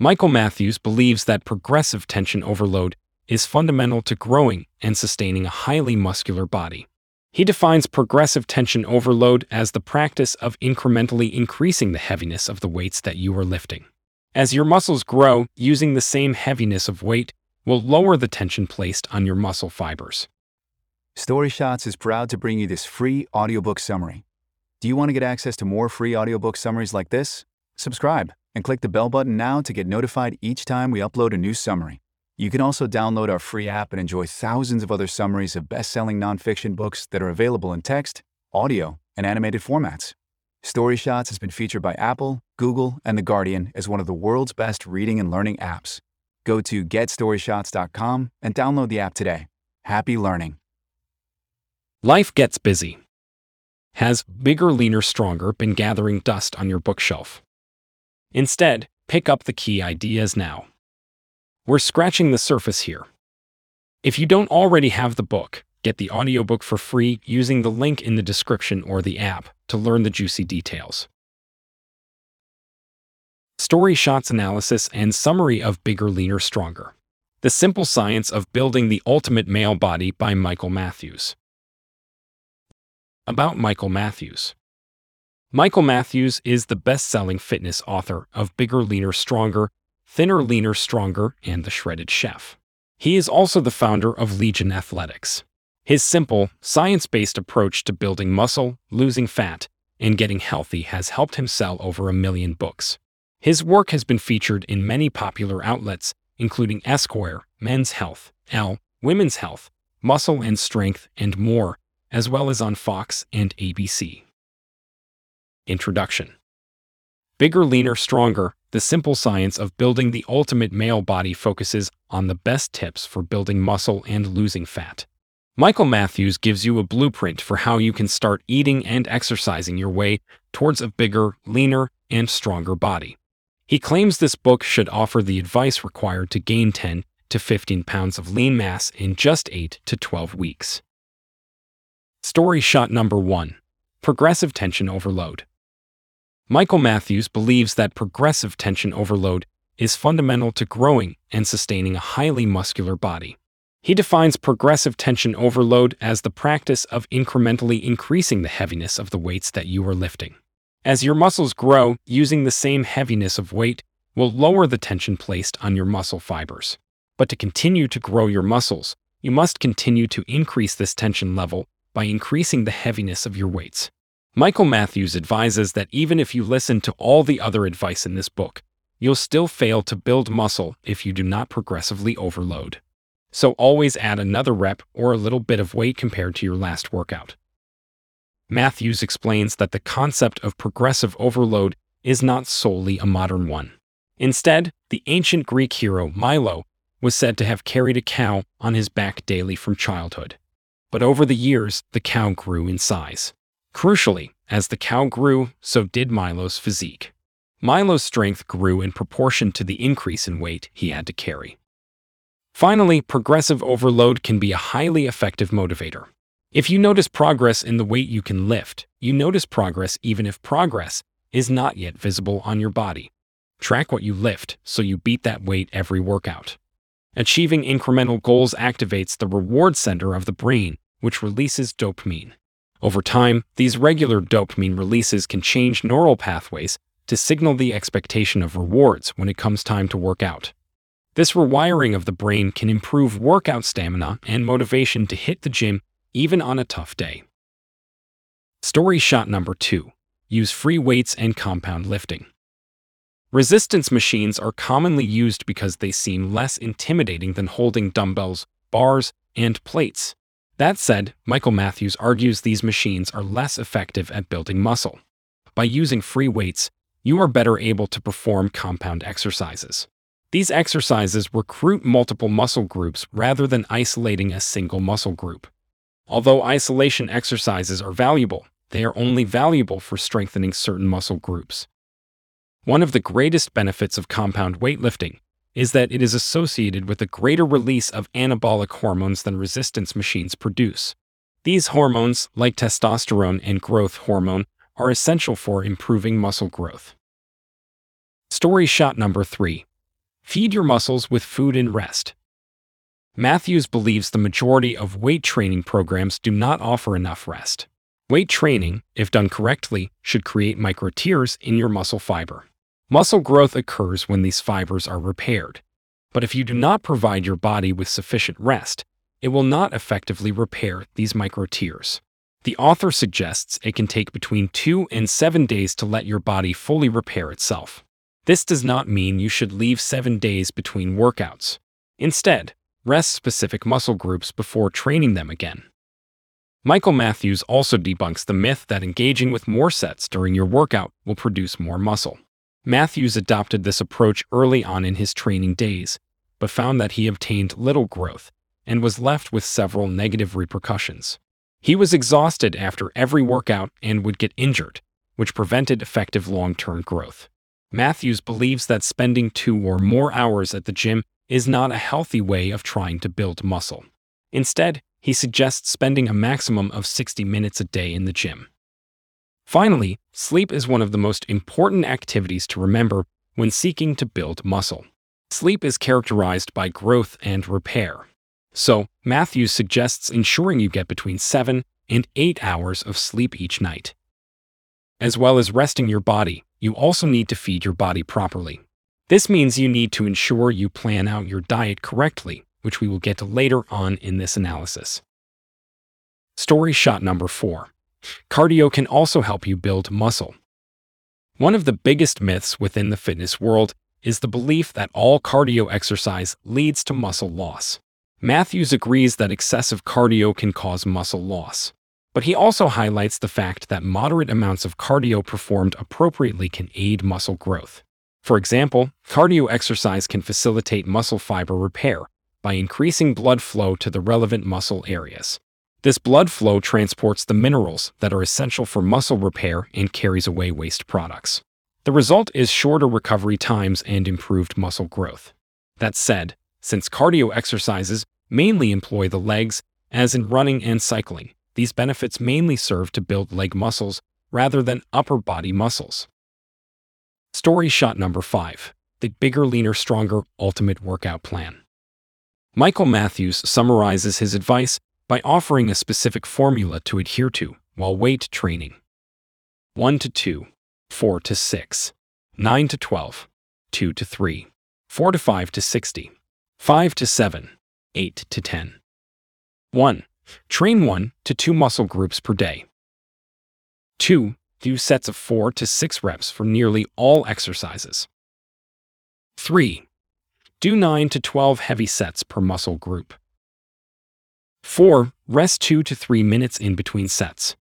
Michael Matthews believes that progressive tension overload is fundamental to growing and sustaining a highly muscular body. He defines progressive tension overload as the practice of incrementally increasing the heaviness of the weights that you are lifting. As your muscles grow, using the same heaviness of weight will lower the tension placed on your muscle fibers. Story Shots is proud to bring you this free audiobook summary. Do you want to get access to more free audiobook summaries like this? Subscribe and click the bell button now to get notified each time we upload a new summary. You can also download our free app and enjoy thousands of other summaries of best selling nonfiction books that are available in text, audio, and animated formats. Story Shots has been featured by Apple, Google, and The Guardian as one of the world's best reading and learning apps. Go to getstoryshots.com and download the app today. Happy learning. Life gets busy. Has bigger, leaner, stronger been gathering dust on your bookshelf? Instead, pick up the key ideas now. We're scratching the surface here. If you don't already have the book, get the audiobook for free using the link in the description or the app to learn the juicy details. Story Shots Analysis and Summary of Bigger, Leaner, Stronger. The Simple Science of Building the Ultimate Male Body by Michael Matthews. About Michael Matthews. Michael Matthews is the best selling fitness author of Bigger, Leaner, Stronger, Thinner, Leaner, Stronger, and The Shredded Chef. He is also the founder of Legion Athletics. His simple, science based approach to building muscle, losing fat, and getting healthy has helped him sell over a million books. His work has been featured in many popular outlets, including Esquire, Men's Health, Elle, Women's Health, Muscle and Strength, and more, as well as on Fox and ABC. Introduction Bigger, Leaner, Stronger The Simple Science of Building the Ultimate Male Body focuses on the best tips for building muscle and losing fat. Michael Matthews gives you a blueprint for how you can start eating and exercising your way towards a bigger, leaner, and stronger body. He claims this book should offer the advice required to gain 10 to 15 pounds of lean mass in just 8 to 12 weeks. Story shot number 1 Progressive Tension Overload. Michael Matthews believes that progressive tension overload is fundamental to growing and sustaining a highly muscular body. He defines progressive tension overload as the practice of incrementally increasing the heaviness of the weights that you are lifting. As your muscles grow, using the same heaviness of weight will lower the tension placed on your muscle fibers. But to continue to grow your muscles, you must continue to increase this tension level by increasing the heaviness of your weights. Michael Matthews advises that even if you listen to all the other advice in this book, you'll still fail to build muscle if you do not progressively overload. So always add another rep or a little bit of weight compared to your last workout. Matthews explains that the concept of progressive overload is not solely a modern one. Instead, the ancient Greek hero Milo was said to have carried a cow on his back daily from childhood. But over the years, the cow grew in size. Crucially, as the cow grew, so did Milo's physique. Milo's strength grew in proportion to the increase in weight he had to carry. Finally, progressive overload can be a highly effective motivator. If you notice progress in the weight you can lift, you notice progress even if progress is not yet visible on your body. Track what you lift so you beat that weight every workout. Achieving incremental goals activates the reward center of the brain, which releases dopamine. Over time, these regular dopamine releases can change neural pathways to signal the expectation of rewards when it comes time to work out. This rewiring of the brain can improve workout stamina and motivation to hit the gym even on a tough day. Story shot number two use free weights and compound lifting. Resistance machines are commonly used because they seem less intimidating than holding dumbbells, bars, and plates. That said, Michael Matthews argues these machines are less effective at building muscle. By using free weights, you are better able to perform compound exercises. These exercises recruit multiple muscle groups rather than isolating a single muscle group. Although isolation exercises are valuable, they are only valuable for strengthening certain muscle groups. One of the greatest benefits of compound weightlifting is that it is associated with a greater release of anabolic hormones than resistance machines produce. These hormones, like testosterone and growth hormone, are essential for improving muscle growth. Story shot number three Feed your muscles with food and rest. Matthews believes the majority of weight training programs do not offer enough rest. Weight training, if done correctly, should create micro tears in your muscle fiber. Muscle growth occurs when these fibers are repaired. But if you do not provide your body with sufficient rest, it will not effectively repair these micro tears. The author suggests it can take between two and seven days to let your body fully repair itself. This does not mean you should leave seven days between workouts. Instead, rest specific muscle groups before training them again. Michael Matthews also debunks the myth that engaging with more sets during your workout will produce more muscle. Matthews adopted this approach early on in his training days, but found that he obtained little growth and was left with several negative repercussions. He was exhausted after every workout and would get injured, which prevented effective long term growth. Matthews believes that spending two or more hours at the gym is not a healthy way of trying to build muscle. Instead, he suggests spending a maximum of 60 minutes a day in the gym. Finally, sleep is one of the most important activities to remember when seeking to build muscle. Sleep is characterized by growth and repair. So, Matthews suggests ensuring you get between 7 and 8 hours of sleep each night. As well as resting your body, you also need to feed your body properly. This means you need to ensure you plan out your diet correctly, which we will get to later on in this analysis. Story shot number 4. Cardio can also help you build muscle. One of the biggest myths within the fitness world is the belief that all cardio exercise leads to muscle loss. Matthews agrees that excessive cardio can cause muscle loss. But he also highlights the fact that moderate amounts of cardio performed appropriately can aid muscle growth. For example, cardio exercise can facilitate muscle fiber repair by increasing blood flow to the relevant muscle areas. This blood flow transports the minerals that are essential for muscle repair and carries away waste products. The result is shorter recovery times and improved muscle growth. That said, since cardio exercises mainly employ the legs, as in running and cycling, these benefits mainly serve to build leg muscles rather than upper body muscles. Story shot number 5 The Bigger, Leaner, Stronger Ultimate Workout Plan. Michael Matthews summarizes his advice by offering a specific formula to adhere to while weight training 1 to 2, 4 to 6, 9 to 12, 2 to 3, 4 to 5 to 60, 5 to 7, 8 to 10. 1. Train one to two muscle groups per day. 2. Do sets of 4 to 6 reps for nearly all exercises. 3. Do 9 to 12 heavy sets per muscle group. 4. Rest 2 to 3 minutes in between sets.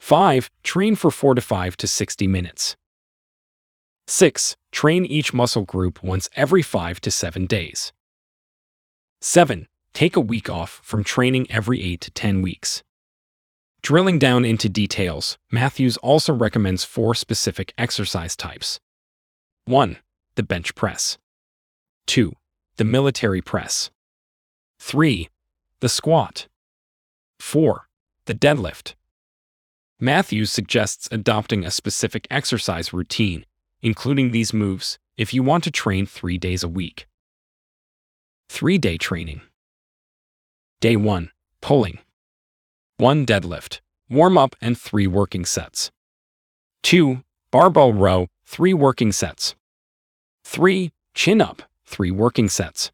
5. Train for 4 to 5 to 60 minutes. 6. Train each muscle group once every 5 to 7 days. 7. Take a week off from training every 8 to 10 weeks. Drilling down into details, Matthews also recommends four specific exercise types 1. The bench press, 2. The military press, 3. The squat, 4. The deadlift. Matthews suggests adopting a specific exercise routine, including these moves, if you want to train three days a week. Three day training. Day 1 Pulling. 1 deadlift, warm up, and 3 working sets. 2 barbell row, 3 working sets. 3 chin up, 3 working sets.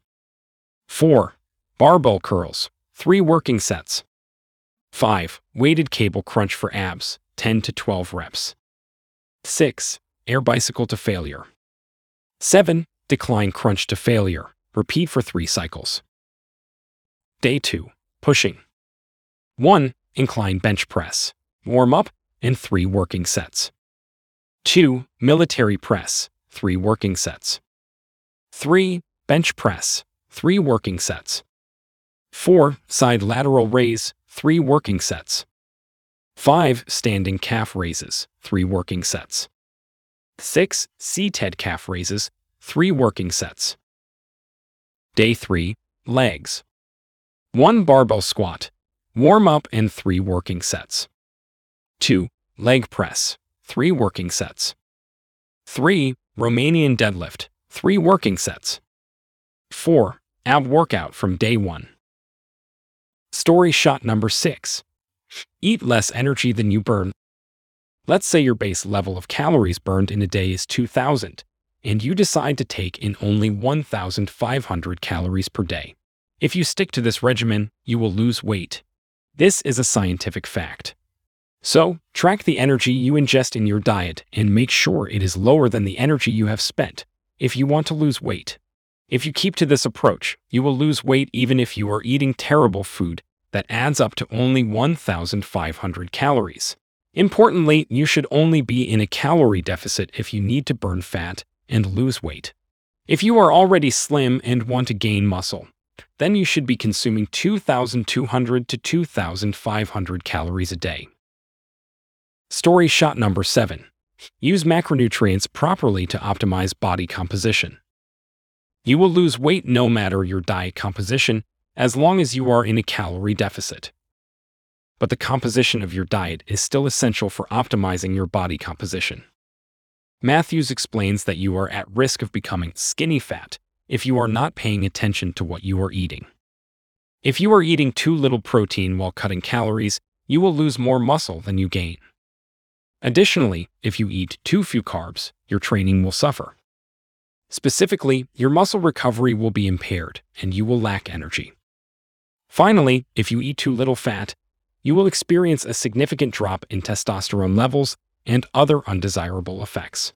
4 barbell curls, 3 working sets. 5 weighted cable crunch for abs, 10 to 12 reps. 6 air bicycle to failure. 7 decline crunch to failure, repeat for 3 cycles. Day 2 Pushing. 1. Incline bench press, warm up, and 3 working sets. 2. Military press, 3 working sets. 3. Bench press, 3 working sets. 4. Side lateral raise, 3 working sets. 5. Standing calf raises, 3 working sets. 6. Seated calf raises, 3 working sets. Day 3. Legs. 1 barbell squat, warm up and 3 working sets. 2. Leg press, 3 working sets. 3. Romanian deadlift, Three working sets. 4. Ab workout from day 1. Story shot number 6. Eat less energy than you burn. Let's say your base level of calories burned in a day is 2000, and you decide to take in only 1500 calories per day. If you stick to this regimen, you will lose weight. This is a scientific fact. So, track the energy you ingest in your diet and make sure it is lower than the energy you have spent if you want to lose weight. If you keep to this approach, you will lose weight even if you are eating terrible food that adds up to only 1,500 calories. Importantly, you should only be in a calorie deficit if you need to burn fat and lose weight. If you are already slim and want to gain muscle, then you should be consuming 2,200 to 2,500 calories a day. Story shot number 7. Use macronutrients properly to optimize body composition. You will lose weight no matter your diet composition as long as you are in a calorie deficit. But the composition of your diet is still essential for optimizing your body composition. Matthews explains that you are at risk of becoming skinny fat if you are not paying attention to what you are eating. If you are eating too little protein while cutting calories, you will lose more muscle than you gain. Additionally, if you eat too few carbs, your training will suffer. Specifically, your muscle recovery will be impaired and you will lack energy. Finally, if you eat too little fat, you will experience a significant drop in testosterone levels and other undesirable effects.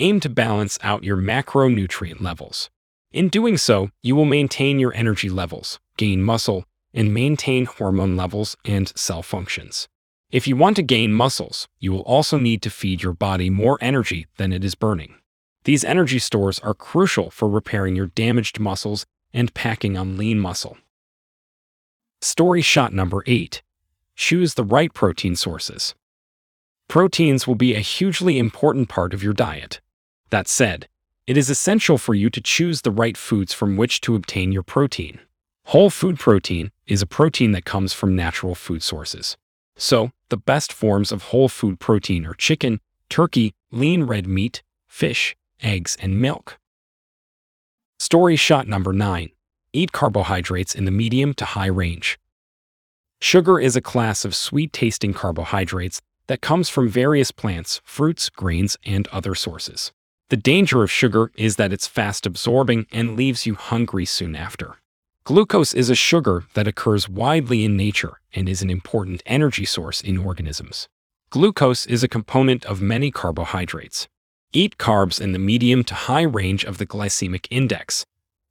Aim to balance out your macronutrient levels. In doing so, you will maintain your energy levels, gain muscle, and maintain hormone levels and cell functions. If you want to gain muscles, you will also need to feed your body more energy than it is burning. These energy stores are crucial for repairing your damaged muscles and packing on lean muscle. Story shot number 8. Choose the right protein sources. Proteins will be a hugely important part of your diet. That said, it is essential for you to choose the right foods from which to obtain your protein. Whole food protein is a protein that comes from natural food sources. So, the best forms of whole food protein are chicken, turkey, lean red meat, fish, eggs, and milk. Story shot number 9. Eat carbohydrates in the medium to high range. Sugar is a class of sweet-tasting carbohydrates that comes from various plants, fruits, grains, and other sources. The danger of sugar is that it's fast absorbing and leaves you hungry soon after. Glucose is a sugar that occurs widely in nature and is an important energy source in organisms. Glucose is a component of many carbohydrates. Eat carbs in the medium to high range of the glycemic index.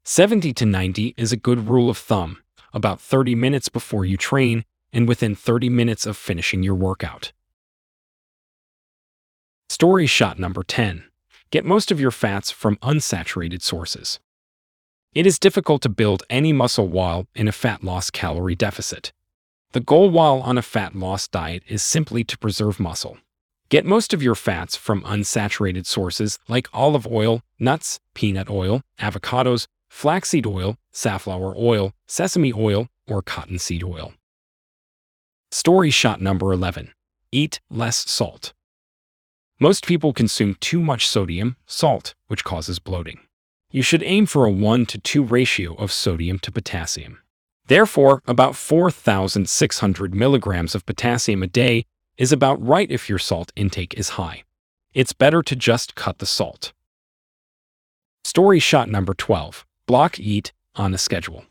70 to 90 is a good rule of thumb, about 30 minutes before you train and within 30 minutes of finishing your workout. Story shot number 10. Get most of your fats from unsaturated sources. It is difficult to build any muscle while in a fat loss calorie deficit. The goal while on a fat loss diet is simply to preserve muscle. Get most of your fats from unsaturated sources like olive oil, nuts, peanut oil, avocados, flaxseed oil, safflower oil, sesame oil, or cottonseed oil. Story shot number 11. Eat less salt. Most people consume too much sodium, salt, which causes bloating. You should aim for a 1 to 2 ratio of sodium to potassium. Therefore, about 4,600 milligrams of potassium a day is about right if your salt intake is high. It's better to just cut the salt. Story shot number 12 Block Eat on a Schedule.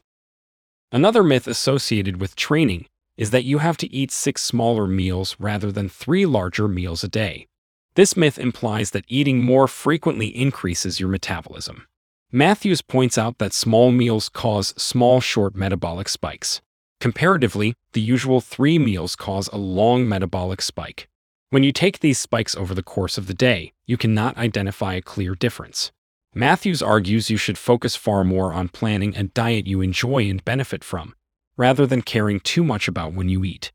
Another myth associated with training is that you have to eat six smaller meals rather than three larger meals a day. This myth implies that eating more frequently increases your metabolism. Matthews points out that small meals cause small short metabolic spikes. Comparatively, the usual three meals cause a long metabolic spike. When you take these spikes over the course of the day, you cannot identify a clear difference. Matthews argues you should focus far more on planning a diet you enjoy and benefit from, rather than caring too much about when you eat.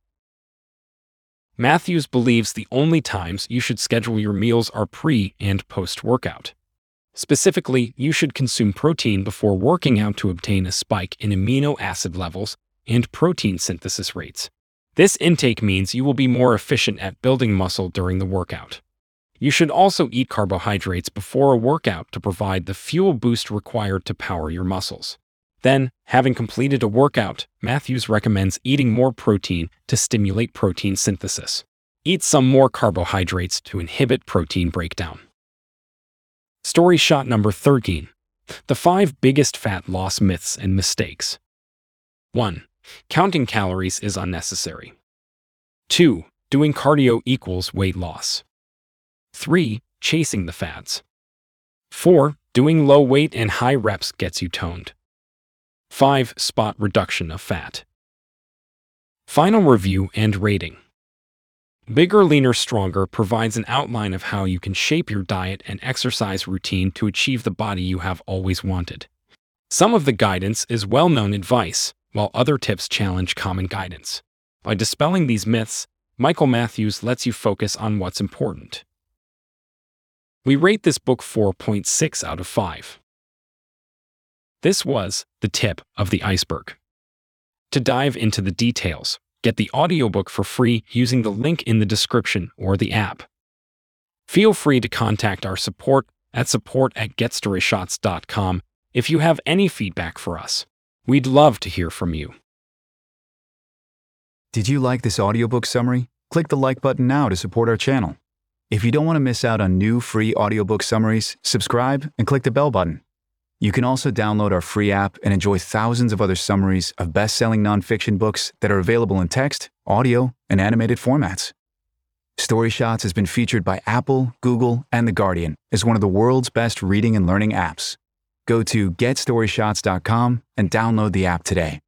Matthews believes the only times you should schedule your meals are pre and post workout. Specifically, you should consume protein before working out to obtain a spike in amino acid levels and protein synthesis rates. This intake means you will be more efficient at building muscle during the workout. You should also eat carbohydrates before a workout to provide the fuel boost required to power your muscles. Then, having completed a workout, Matthews recommends eating more protein to stimulate protein synthesis. Eat some more carbohydrates to inhibit protein breakdown. Story shot number 13 The five biggest fat loss myths and mistakes. 1. Counting calories is unnecessary. 2. Doing cardio equals weight loss. 3. Chasing the fads. 4. Doing low weight and high reps gets you toned. 5. Spot reduction of fat. Final review and rating. Bigger, Leaner, Stronger provides an outline of how you can shape your diet and exercise routine to achieve the body you have always wanted. Some of the guidance is well known advice, while other tips challenge common guidance. By dispelling these myths, Michael Matthews lets you focus on what's important. We rate this book 4.6 out of 5. This was the tip of the iceberg. To dive into the details, get the audiobook for free using the link in the description or the app. Feel free to contact our support at support at getstoryshots.com if you have any feedback for us. We'd love to hear from you. Did you like this audiobook summary? Click the like button now to support our channel. If you don't want to miss out on new free audiobook summaries, subscribe and click the bell button. You can also download our free app and enjoy thousands of other summaries of best selling nonfiction books that are available in text, audio, and animated formats. Story Shots has been featured by Apple, Google, and The Guardian as one of the world's best reading and learning apps. Go to getstoryshots.com and download the app today.